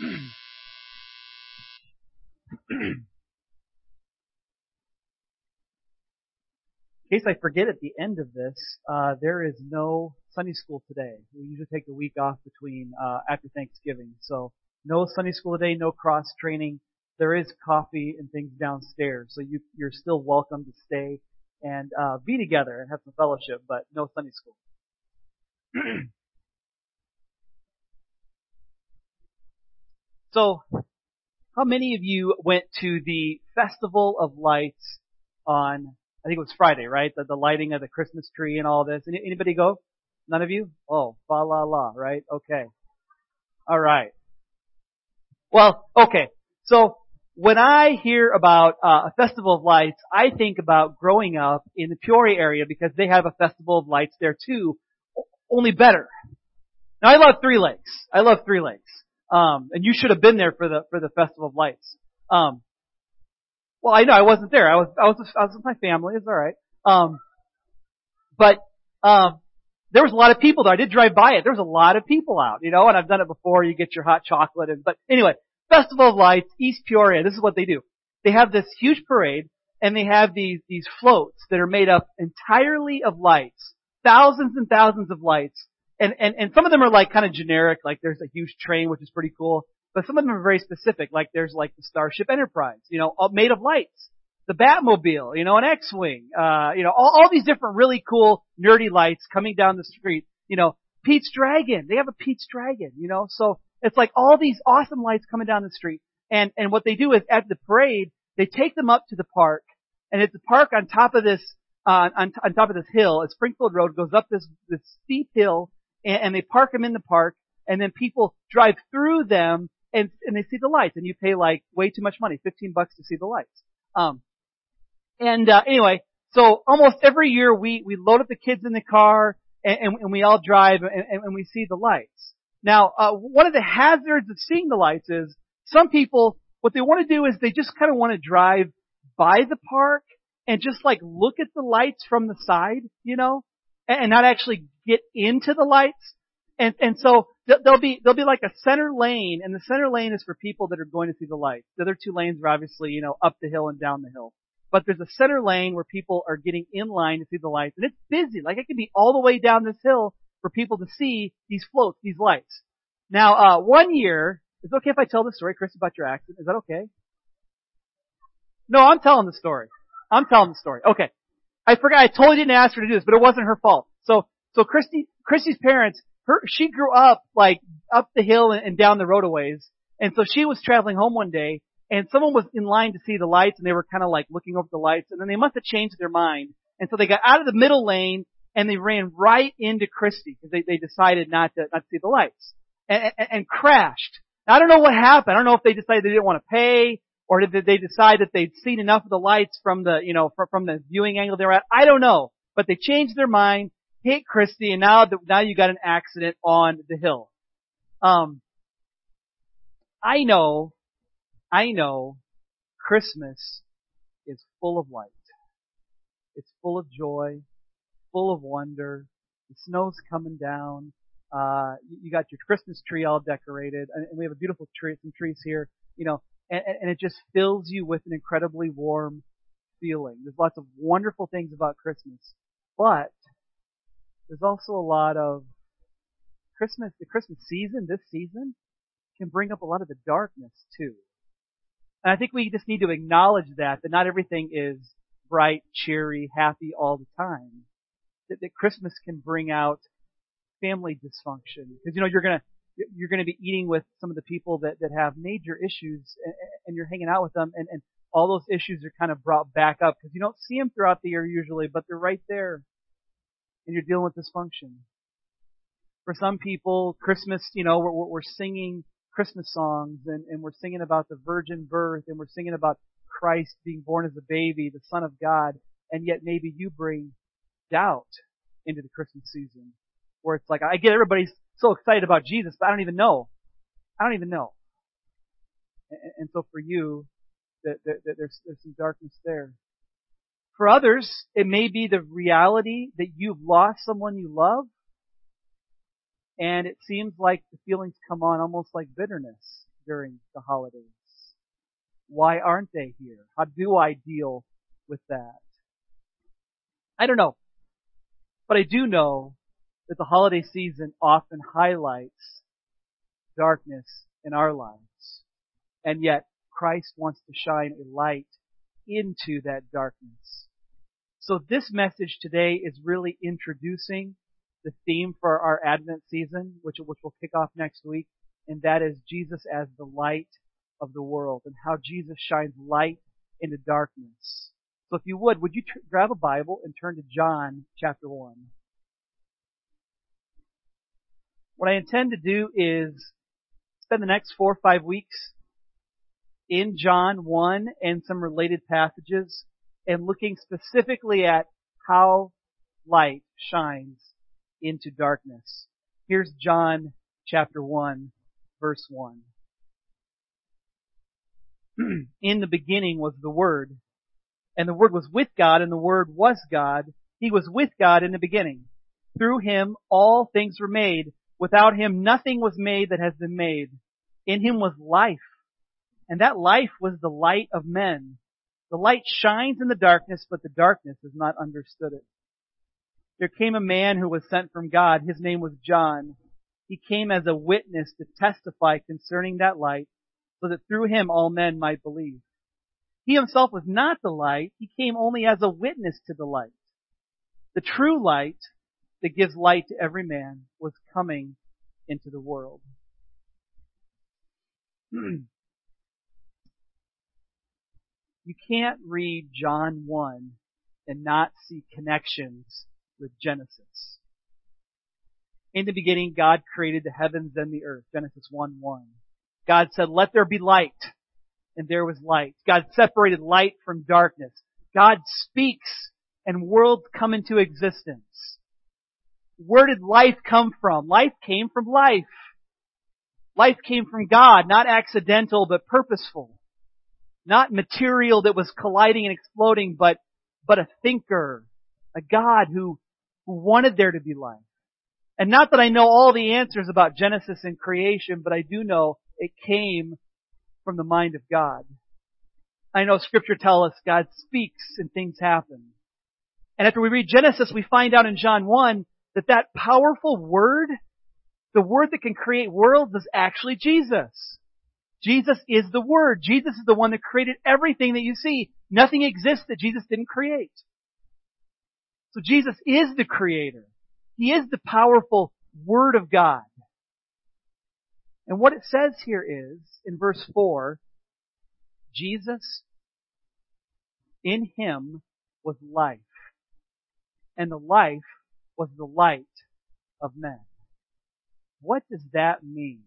In case I forget at the end of this, uh, there is no Sunday school today. We usually take a week off between uh, after Thanksgiving, so no Sunday school today, no cross training. There is coffee and things downstairs, so you, you're still welcome to stay and uh, be together and have some fellowship, but no Sunday school. so, how many of you went to the Festival of Lights on I think it was Friday, right? The, the lighting of the Christmas tree and all this. Any, anybody go? None of you? Oh, fa la la, right? Okay. All right. Well, okay. So when I hear about uh, a festival of lights, I think about growing up in the Peoria area because they have a festival of lights there too, only better. Now I love Three Lakes. I love Three Lakes. Um, and you should have been there for the for the festival of lights. Um, well, I know I wasn't there. I was I was I was with my family. It's all right. Um, but um, there was a lot of people there. I did drive by it. There was a lot of people out, you know, and I've done it before. You get your hot chocolate, and but anyway, Festival of Lights, East Peoria. This is what they do. They have this huge parade, and they have these these floats that are made up entirely of lights, thousands and thousands of lights, and and and some of them are like kind of generic, like there's a huge train, which is pretty cool. But some of them are very specific, like there's like the Starship Enterprise, you know, made of lights. The Batmobile, you know, an X-Wing, uh, you know, all, all these different really cool nerdy lights coming down the street. You know, Pete's Dragon, they have a Pete's Dragon, you know, so it's like all these awesome lights coming down the street. And, and what they do is at the parade, they take them up to the park, and it's a park on top of this, uh, on, on top of this hill. It's Springfield Road, goes up this, this steep hill, and, and they park them in the park, and then people drive through them and and they see the lights, and you pay like way too much money, fifteen bucks to see the lights. Um, and uh, anyway, so almost every year we we load up the kids in the car, and, and, and we all drive, and, and we see the lights. Now, uh, one of the hazards of seeing the lights is some people what they want to do is they just kind of want to drive by the park and just like look at the lights from the side, you know, and, not actually get into the lights. And and so there'll be there'll be like a center lane, and the center lane is for people that are going to see the lights. The other two lanes are obviously you know up the hill and down the hill. But there's a center lane where people are getting in line to see the lights, and it's busy. Like it could be all the way down this hill for people to see these floats, these lights. Now, uh, one year, is it okay if I tell the story, Chris, about your accident? Is that okay? No, I'm telling the story. I'm telling the story. Okay. I forgot, I totally didn't ask her to do this, but it wasn't her fault. So, so Christy, Christy's parents, her, she grew up like up the hill and, and down the road a ways. And so she was traveling home one day and someone was in line to see the lights and they were kind of like looking over the lights and then they must have changed their mind. And so they got out of the middle lane and they ran right into Christy because they, they decided not to, not to see the lights and, and, and crashed. I don't know what happened. I don't know if they decided they didn't want to pay or did they decide that they'd seen enough of the lights from the, you know, from, the viewing angle they were at. I don't know. But they changed their mind hit Christy, and now the, now you got an accident on the hill. Um, I know, I know, Christmas is full of light. It's full of joy, full of wonder. The snow's coming down. Uh, you got your Christmas tree all decorated, and we have a beautiful tree, some trees here, you know, and, and it just fills you with an incredibly warm feeling. There's lots of wonderful things about Christmas, but there's also a lot of Christmas, the Christmas season, this season, can bring up a lot of the darkness too. And I think we just need to acknowledge that, that not everything is bright, cheery, happy all the time. That, that Christmas can bring out family dysfunction. Because, you know, you're gonna, you're gonna be eating with some of the people that, that have major issues and, and you're hanging out with them and, and all those issues are kind of brought back up because you don't see them throughout the year usually, but they're right there and you're dealing with dysfunction. For some people, Christmas, you know, we're, we're singing Christmas songs and, and we're singing about the virgin birth and we're singing about Christ being born as a baby, the Son of God, and yet maybe you bring doubt into the Christmas season where it's like, I get everybody's so excited about Jesus, but I don't even know. I don't even know. And, and so for you, that, that, there's, there's some darkness there. For others, it may be the reality that you've lost someone you love, and it seems like the feelings come on almost like bitterness. during the holidays? Why aren't they here? How do I deal with that? I don't know. But I do know that the holiday season often highlights darkness in our lives. And yet Christ wants to shine a light into that darkness. So this message today is really introducing the theme for our Advent season, which, which will kick off next week, and that is Jesus as the light of the world and how Jesus shines light into darkness. So if you would, would you grab a Bible and turn to John chapter 1? What I intend to do is spend the next four or five weeks in John 1 and some related passages and looking specifically at how light shines into darkness. Here's John chapter 1 verse 1. in the beginning was the Word, and the Word was with God, and the Word was God. He was with God in the beginning. Through Him all things were made. Without Him nothing was made that has been made. In Him was life, and that life was the light of men. The light shines in the darkness, but the darkness has not understood it. There came a man who was sent from God. His name was John. He came as a witness to testify concerning that light, so that through him all men might believe. He himself was not the light. He came only as a witness to the light. The true light that gives light to every man was coming into the world. you can't read John 1 and not see connections with Genesis. In the beginning, God created the heavens and the earth. Genesis 1 1. God said, let there be light. And there was light. God separated light from darkness. God speaks and worlds come into existence. Where did life come from? Life came from life. Life came from God, not accidental, but purposeful. Not material that was colliding and exploding, but, but a thinker, a God who, who wanted there to be life. And not that I know all the answers about Genesis and creation, but I do know it came from the mind of God. I know scripture tells us God speaks and things happen. And after we read Genesis, we find out in John 1 that that powerful word, the word that can create worlds is actually Jesus. Jesus is the Word. Jesus is the one that created everything that you see. Nothing exists that Jesus didn't create. So Jesus is the Creator. He is the powerful Word of God. And what it says here is, in verse 4, Jesus, in Him was life. And the life was the light of men. What does that mean?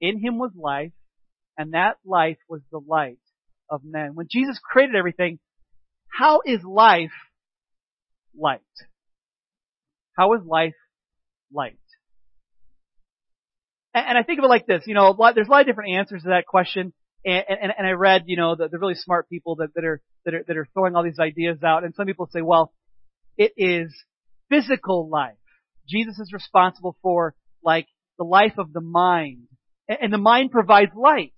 In Him was life, and that life was the light of men. When Jesus created everything, how is life light? How is life light? And, I think of it like this, you know, lot, there's a lot of different answers to that question. And, and, and I read, you know, the, the really smart people that, that are, that are, that are throwing all these ideas out. And some people say, well, it is physical life. Jesus is responsible for, like, the life of the mind. And, the mind provides light.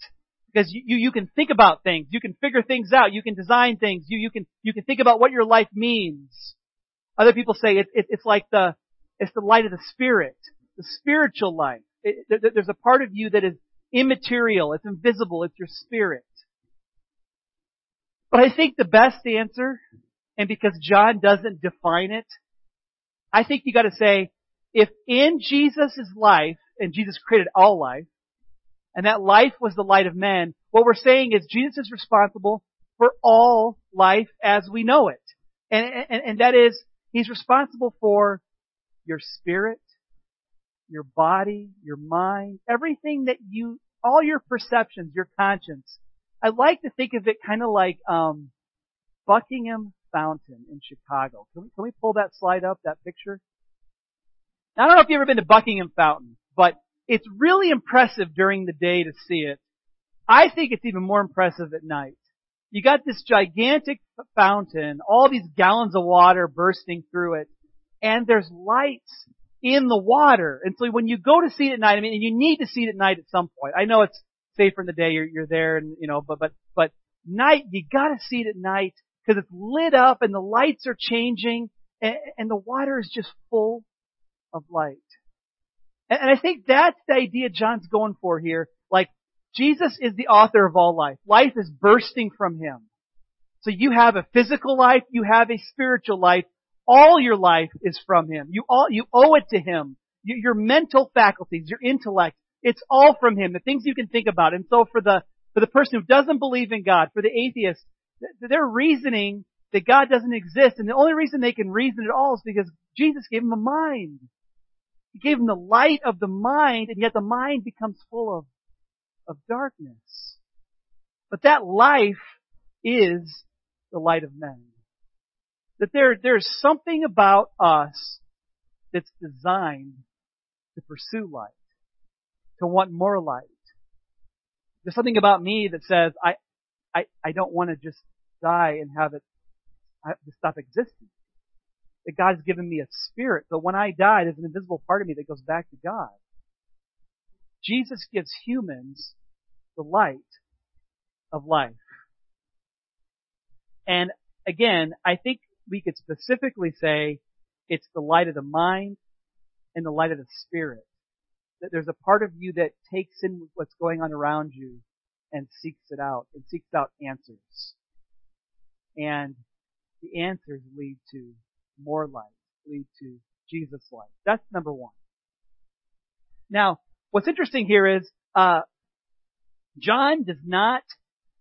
Because you, you, you can think about things, you can figure things out, you can design things, you, you can, you can think about what your life means. Other people say it, it, it's like the, it's the light of the spirit, the spiritual life. It, there, there's a part of you that is immaterial, it's invisible, it's your spirit. But I think the best answer, and because John doesn't define it, I think you gotta say, if in Jesus' life, and Jesus created all life, and that life was the light of men, what we're saying is Jesus is responsible for all life as we know it. And, and, and that is, He's responsible for your spirit, your body, your mind, everything that you, all your perceptions, your conscience. I like to think of it kind of like um, Buckingham Fountain in Chicago. Can we, can we pull that slide up, that picture? Now, I don't know if you've ever been to Buckingham Fountain, but it's really impressive during the day to see it. I think it's even more impressive at night. You got this gigantic fountain, all these gallons of water bursting through it, and there's lights in the water. And so when you go to see it at night, I mean, and you need to see it at night at some point. I know it's safer in the day, you're, you're there and, you know, but, but, but night, you gotta see it at night because it's lit up and the lights are changing and, and the water is just full of light. And, and I think that's the idea John's going for here. Like, Jesus is the author of all life. Life is bursting from Him. So you have a physical life, you have a spiritual life. All your life is from Him. You all, you owe it to Him. Your mental faculties, your intellect, it's all from Him. The things you can think about. And so for the, for the person who doesn't believe in God, for the atheist, they're reasoning that God doesn't exist. And the only reason they can reason at all is because Jesus gave them a mind. He gave them the light of the mind, and yet the mind becomes full of, of darkness. But that life is the light of men. That there, there's something about us that's designed to pursue light, to want more light. There's something about me that says, I, I, I don't want to just die and have it, to stop existing. That God's given me a spirit, but when I die, there's an invisible part of me that goes back to God. Jesus gives humans the light of life. And again, I think we could specifically say it's the light of the mind and the light of the spirit. That there's a part of you that takes in what's going on around you and seeks it out and seeks out answers. And the answers lead to more light, lead to Jesus' light. That's number one. Now, what's interesting here is, uh, John does not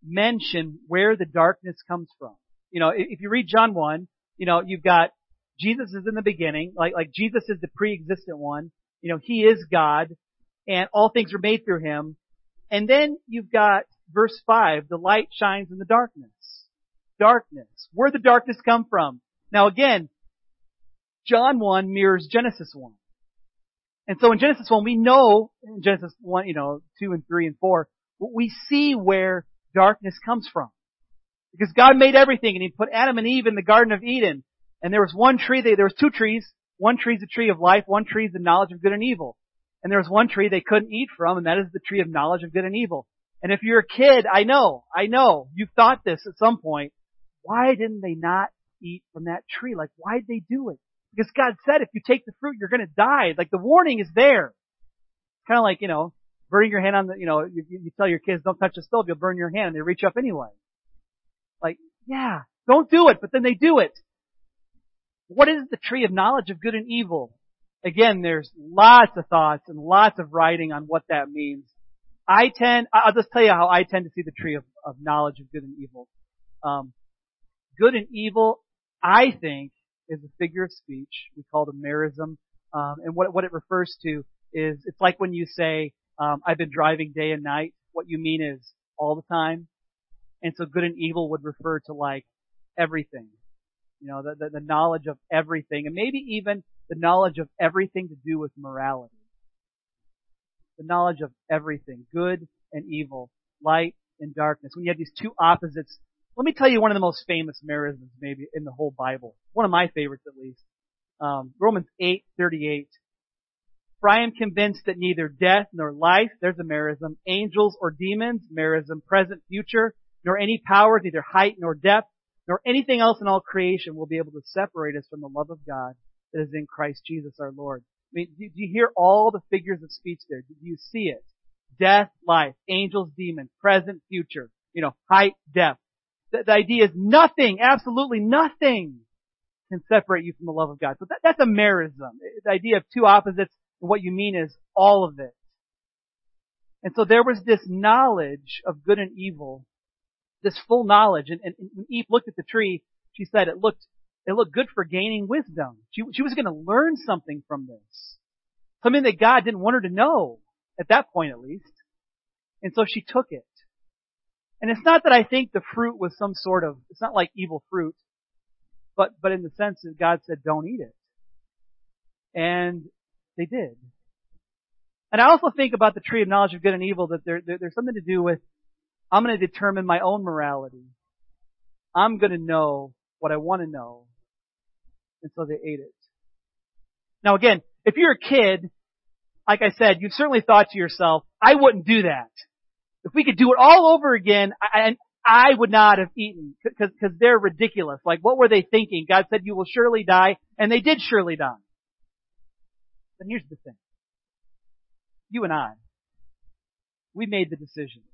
mention where the darkness comes from. You know, if you read John 1, you know, you've got Jesus is in the beginning, like, like Jesus is the pre-existent one. You know, He is God, and all things are made through Him. And then you've got verse 5, the light shines in the darkness. Darkness. Where the darkness come from? Now again, John 1 mirrors Genesis 1. And so in Genesis 1, we know, in Genesis 1, you know, 2 and 3 and 4, we see where darkness comes from. Because God made everything and He put Adam and Eve in the Garden of Eden. And there was one tree, there was two trees. One tree is the tree of life, one tree is the knowledge of good and evil. And there was one tree they couldn't eat from, and that is the tree of knowledge of good and evil. And if you're a kid, I know, I know, you've thought this at some point. Why didn't they not eat from that tree? Like, why did they do it? Because God said if you take the fruit, you're gonna die. Like, the warning is there. Kind of like, you know, burning your hand on the, you know, you, you tell your kids, don't touch the stove, you'll burn your hand, and they reach up anyway. Like, yeah, don't do it, but then they do it. What is the tree of knowledge of good and evil? Again, there's lots of thoughts and lots of writing on what that means. I tend, I'll just tell you how I tend to see the tree of, of knowledge of good and evil. Um, good and evil, I think, is a figure of speech. We call it a merism. Um, and what, what it refers to is, it's like when you say, um, I've been driving day and night. What you mean is all the time. And so good and evil would refer to like everything. You know, the, the, the knowledge of everything and maybe even the knowledge of everything to do with morality. The knowledge of everything, good and evil, light and darkness. When you have these two opposites, let me tell you one of the most famous merisms maybe in the whole Bible. One of my favorites at least. Um, Romans 8:38. For I am convinced that neither death nor life, there's a merism, angels or demons, merism, present, future, nor any powers, neither height nor depth, nor anything else in all creation will be able to separate us from the love of God that is in Christ Jesus our Lord. I mean, do, you hear all the figures of speech there? Do you see it? Death, life, angels, demons, present, future, you know, height, depth. The, the idea is nothing, absolutely nothing can separate you from the love of God. So that, that's a merism. The idea of two opposites, and what you mean is all of it. And so there was this knowledge of good and evil this full knowledge. And, and, when Eve looked at the tree, she said it looked it looked good for gaining wisdom. She, she was going to learn something from this, something that God didn't want her to know at that point, at least. And so she took it. And it's not that I think the fruit was some sort of it's not like evil fruit, but but in the sense that God said don't eat it, and they did. And I also think about the tree of knowledge of good and evil that there, there there's something to do with I'm going to determine my own morality. I'm going to know what I want to know. And so they ate it. Now again, if you're a kid, like I said, you've certainly thought to yourself, I wouldn't do that. If we could do it all over again, and I would not have eaten because because they're ridiculous. Like what were they thinking? God said you will surely die, and they did surely die. But here's the thing. You and I, we made the decisions.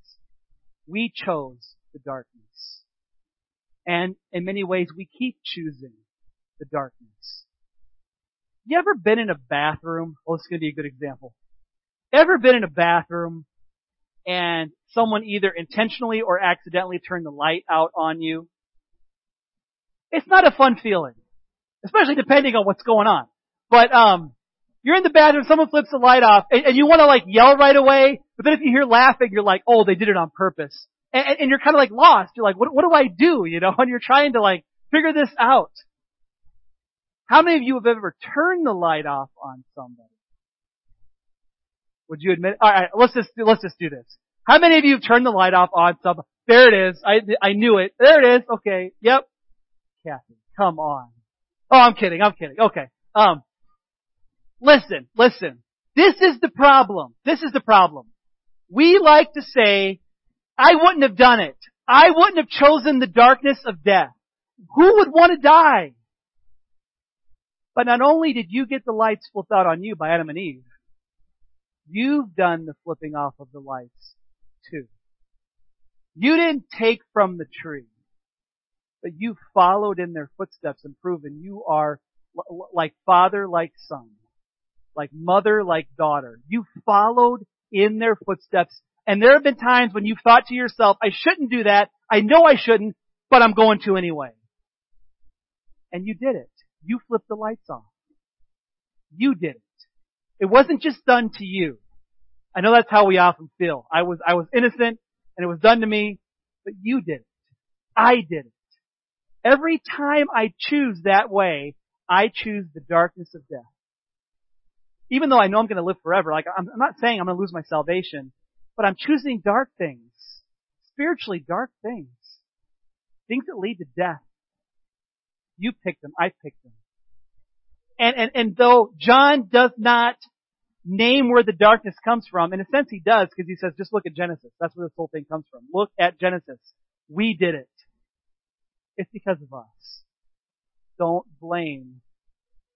We chose the darkness. And in many ways, we keep choosing the darkness. You ever been in a bathroom? Oh, is going to be a good example. Ever been in a bathroom and someone either intentionally or accidentally turned the light out on you? It's not a fun feeling. Especially depending on what's going on. But, um, you're in the bathroom, someone flips the light off, and, and you want to like yell right away, but then if you hear laughing, you're like, oh, they did it on purpose. And, and you're kind of like lost. You're like, what, what do I do? You know, and you're trying to like figure this out. How many of you have ever turned the light off on somebody? Would you admit? All right, let's just let's just do this. How many of you have turned the light off on somebody? There it is. I I knew it. There it is. Okay. Yep. Kathy, come on. Oh, I'm kidding. I'm kidding. Okay. Um, listen, listen. This is the problem. This is the problem. We like to say, I wouldn't have done it. I wouldn't have chosen the darkness of death. Who would want to die? But not only did you get the lights flipped out on you by Adam and Eve, you've done the flipping off of the lights too. You didn't take from the tree, but you followed in their footsteps and proven you are like father, like son, like mother, like daughter. You followed in their footsteps. And there have been times when you've thought to yourself, I shouldn't do that. I know I shouldn't, but I'm going to anyway. And you did it. You flipped the lights off. You did it. It wasn't just done to you. I know that's how we often feel. I was, I was innocent and it was done to me, but you did it. I did it. Every time I choose that way, I choose the darkness of death. Even though I know I'm going to live forever, like I'm, not saying I'm going to lose my salvation, but I'm choosing dark things. Spiritually dark things. Things that lead to death. You picked them. I picked them. And, and, and though John does not name where the darkness comes from, in a sense he does because he says, just look at Genesis. That's where this whole thing comes from. Look at Genesis. We did it. It's because of us. Don't blame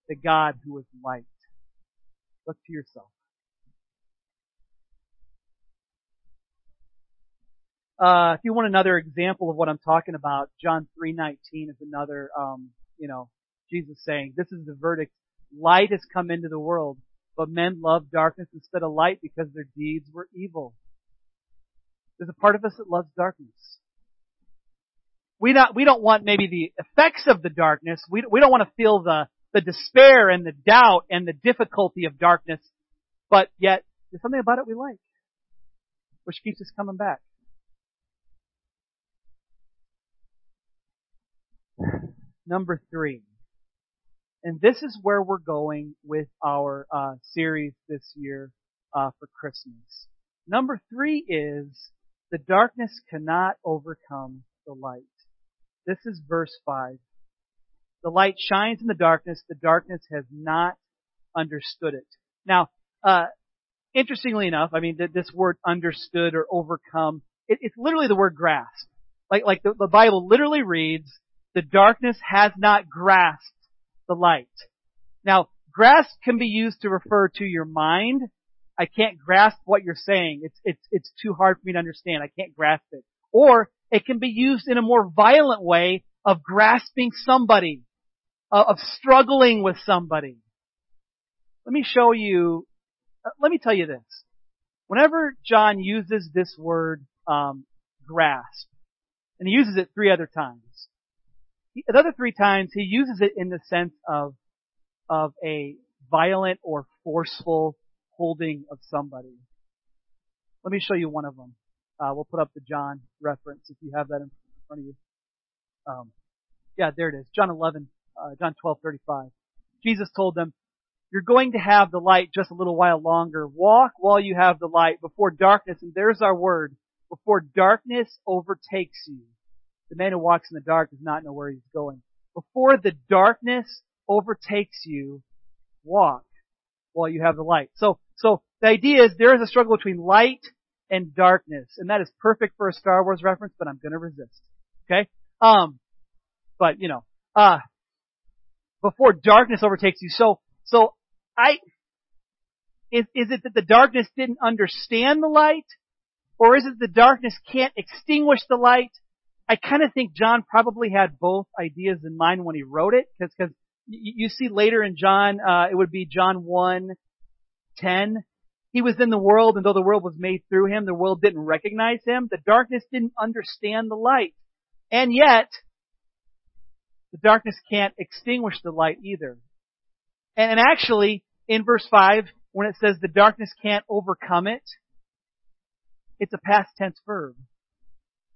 the God who is light. Look to yourself. Uh, if you want another example of what I'm talking about, John 3:19 is another, um, you know, Jesus saying, "This is the verdict: light has come into the world, but men love darkness instead of light because their deeds were evil." There's a part of us that loves darkness. We not we don't want maybe the effects of the darkness. We we don't want to feel the the despair and the doubt and the difficulty of darkness, but yet there's something about it we like, which keeps us coming back. Number three. And this is where we're going with our uh, series this year uh, for Christmas. Number three is the darkness cannot overcome the light. This is verse five. The light shines in the darkness. The darkness has not understood it. Now, uh, interestingly enough, I mean, this word understood or overcome, it, it's literally the word grasp. Like, like the, the Bible literally reads, the darkness has not grasped the light. Now, grasp can be used to refer to your mind. I can't grasp what you're saying. It's, it's, it's too hard for me to understand. I can't grasp it. Or it can be used in a more violent way of grasping somebody, of struggling with somebody. Let me show you, uh, let me tell you this. Whenever John uses this word, um, grasp, and he uses it three other times, the other three times he uses it in the sense of of a violent or forceful holding of somebody. Let me show you one of them. Uh, we'll put up the John reference if you have that in front of you. Um, yeah, there it is. John 11, uh, John 12:35. Jesus told them, "You're going to have the light just a little while longer. Walk while you have the light before darkness." And there's our word: before darkness overtakes you. The man who walks in the dark does not know where he's going. Before the darkness overtakes you, walk while you have the light. So, so the idea is there is a struggle between light and darkness. And that is perfect for a Star Wars reference, but I'm gonna resist. Okay? Um, but you know, uh, before darkness overtakes you. So, so I, is, is it that the darkness didn't understand the light? Or is it the darkness can't extinguish the light? I kind of think John probably had both ideas in mind when he wrote it, because because you see later in John, uh, it would be John one ten. He was in the world, and though the world was made through him, the world didn't recognize him. The darkness didn't understand the light, and yet the darkness can't extinguish the light either. And, and actually, in verse five, when it says the darkness can't overcome it, it's a past tense verb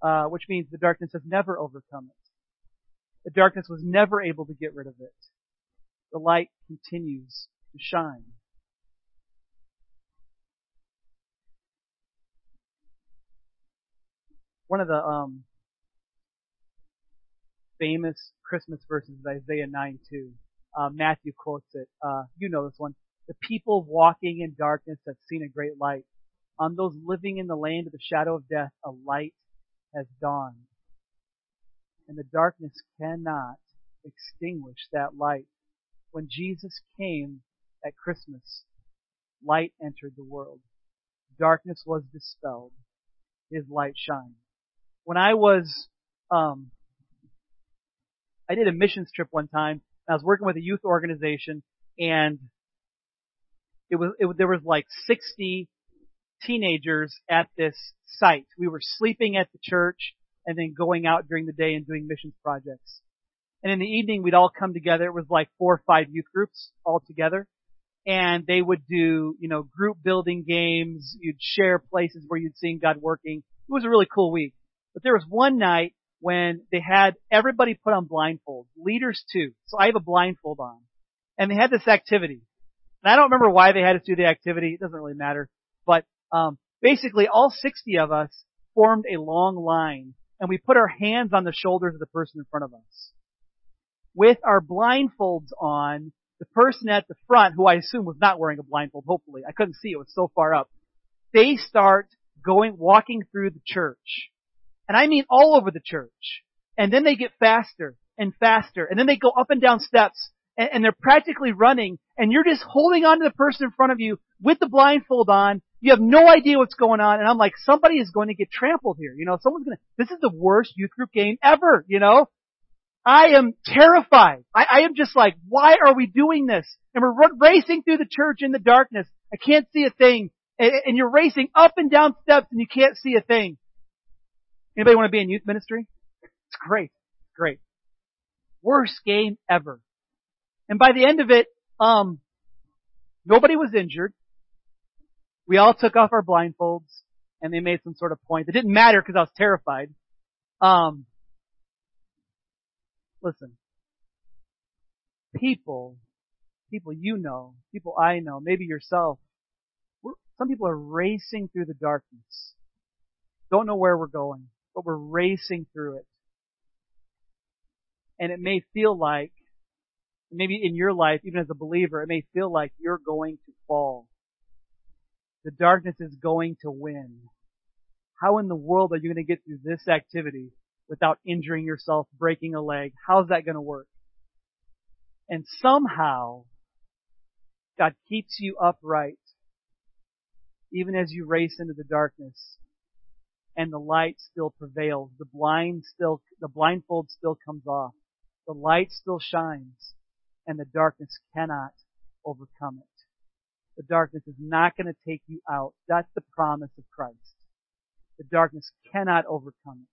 uh, which means the darkness has never overcome it. The darkness was never able to get rid of it. The light continues to shine. One of the um, famous Christmas verses is Isaiah 9 2. Uh, Matthew quotes it. Uh, you know this one. The people walking in darkness have seen a great light. On those living in the land of the shadow of death, a light has dawned. And the darkness cannot extinguish that light. When Jesus came at Christmas, light entered the world. Darkness was dispelled. His light shined. When I was, um, I did a missions trip one time. I was working with a youth organization and it was, it, there was like 60 teenagers at this site. We were sleeping at the church and then going out during the day and doing missions projects. And in the evening, we'd all come together. It was like four or five youth groups all together. And they would do, you know, group building games. You'd share places where you'd seen God working. It was a really cool week. But there was one night when they had everybody put on blindfolds, leaders too. So I have a blindfold on. And they had this activity. And I don't remember why they had us do the activity. It doesn't really matter. Um, basically, all 60 of us formed a long line, and we put our hands on the shoulders of the person in front of us. With our blindfolds on, the person at the front, who I assume was not wearing a blindfold, hopefully, I couldn't see, it was so far up, they start going, walking through the church. And I mean all over the church. And then they get faster and faster, and then they go up and down steps, and, and they're practically running, and you're just holding on to the person in front of you with the blindfold on, you have no idea what's going on, and I'm like, somebody is going to get trampled here. You know, someone's gonna, this is the worst youth group game ever, you know? I am terrified. I, I am just like, why are we doing this? And we're r- racing through the church in the darkness. I can't see a thing. And, and you're racing up and down steps and you can't see a thing. Anybody want to be in youth ministry? It's great. Great. Worst game ever. And by the end of it, um, nobody was injured. We all took off our blindfolds and they made some sort of point. It didn't matter because I was terrified. Um, listen. People, people you know, people I know, maybe yourself, some people are racing through the darkness. Don't know where we're going, but we're racing through it. And it may feel like, maybe in your life, even as a believer, it may feel like you're going to fall the darkness is going to win. How in the world are you going to get through this activity without injuring yourself, breaking a leg? How's that going to work? And somehow, God keeps you upright, even as you race into the darkness, and the light still prevails. The blind still, the blindfold still comes off. The light still shines, and the darkness cannot overcome it. The darkness is not going to take you out. That's the promise of Christ. The darkness cannot overcome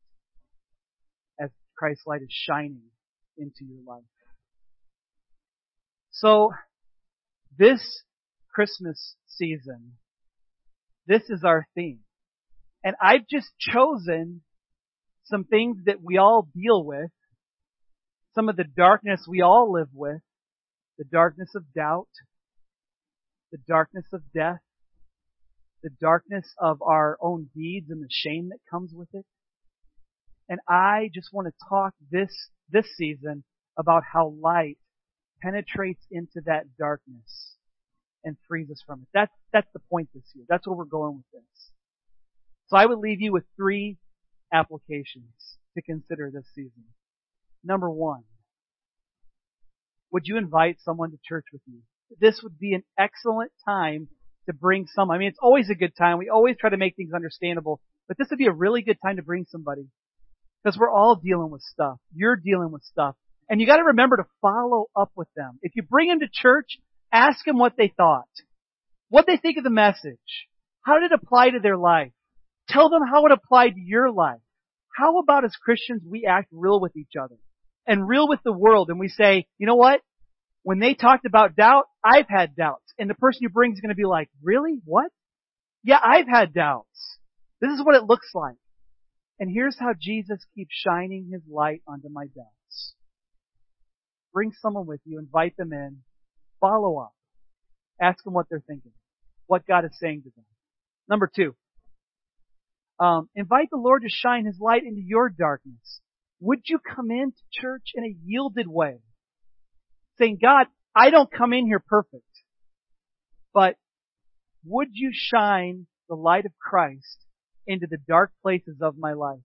it as Christ's light is shining into your life. So, this Christmas season, this is our theme. And I've just chosen some things that we all deal with, some of the darkness we all live with, the darkness of doubt, the darkness of death, the darkness of our own deeds and the shame that comes with it. And I just want to talk this, this season about how light penetrates into that darkness and frees us from it. That's, that's the point this year. That's where we're going with this. So I would leave you with three applications to consider this season. Number one, would you invite someone to church with you? This would be an excellent time to bring some. I mean, it's always a good time. We always try to make things understandable, but this would be a really good time to bring somebody. Because we're all dealing with stuff. You're dealing with stuff. And you gotta remember to follow up with them. If you bring them to church, ask them what they thought. What they think of the message. How did it apply to their life? Tell them how it applied to your life. How about as Christians we act real with each other and real with the world and we say, you know what? When they talked about doubt, I've had doubts. And the person you bring is going to be like, really? What? Yeah, I've had doubts. This is what it looks like. And here's how Jesus keeps shining his light onto my doubts. Bring someone with you, invite them in, follow up, ask them what they're thinking, what God is saying to them. Number two, um, invite the Lord to shine His light into your darkness. Would you come into church in a yielded way? Saying, God, I don't come in here perfect, but would you shine the light of Christ into the dark places of my life?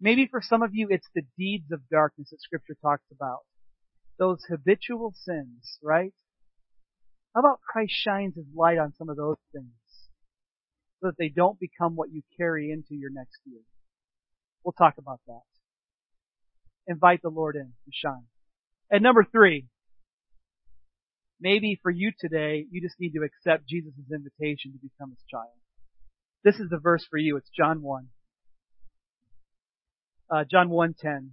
Maybe for some of you, it's the deeds of darkness that scripture talks about. Those habitual sins, right? How about Christ shines his light on some of those things? so that they don't become what you carry into your next year. We'll talk about that. Invite the Lord in to shine. And number three, maybe for you today, you just need to accept Jesus' invitation to become his child. This is the verse for you. It's John 1. Uh, John 1.10.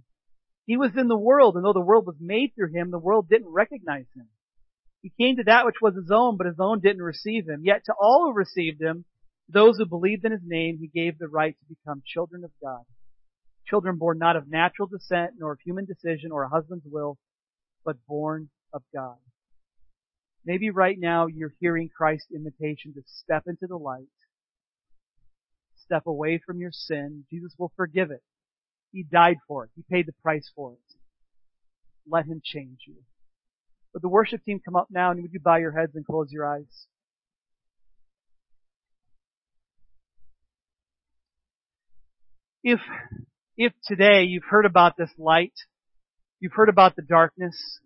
He was in the world, and though the world was made through him, the world didn't recognize him. He came to that which was his own, but his own didn't receive him. Yet to all who received him, those who believed in his name, he gave the right to become children of God. Children born not of natural descent, nor of human decision or a husband's will, but born of God. Maybe right now you're hearing Christ's invitation to step into the light, step away from your sin. Jesus will forgive it. He died for it. He paid the price for it. Let him change you. Would the worship team come up now and would you bow your heads and close your eyes? If, if today you've heard about this light, you've heard about the darkness,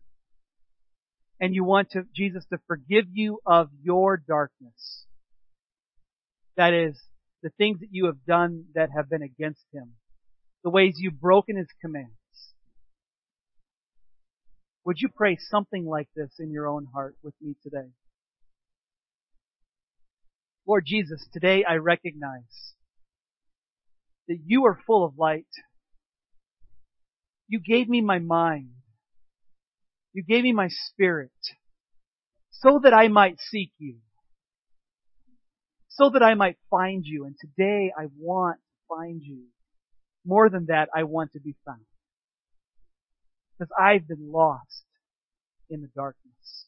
and you want to, Jesus to forgive you of your darkness, that is, the things that you have done that have been against Him, the ways you've broken His commands, would you pray something like this in your own heart with me today? Lord Jesus, today I recognize that you are full of light. You gave me my mind. You gave me my spirit so that I might seek you, so that I might find you. And today I want to find you. More than that, I want to be found. Because I've been lost in the darkness.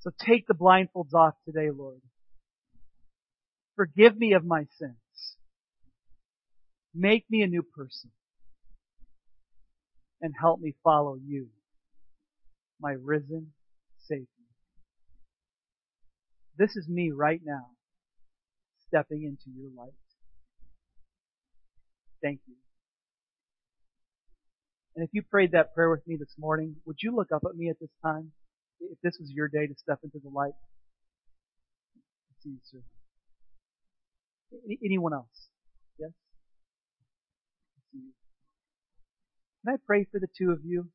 So take the blindfolds off today, Lord. Forgive me of my sins. Make me a new person. And help me follow you, my risen Savior. This is me right now, stepping into your light. Thank you. And if you prayed that prayer with me this morning, would you look up at me at this time? If this was your day to step into the light? see you, sir. Anyone else? Can I pray for the two of you?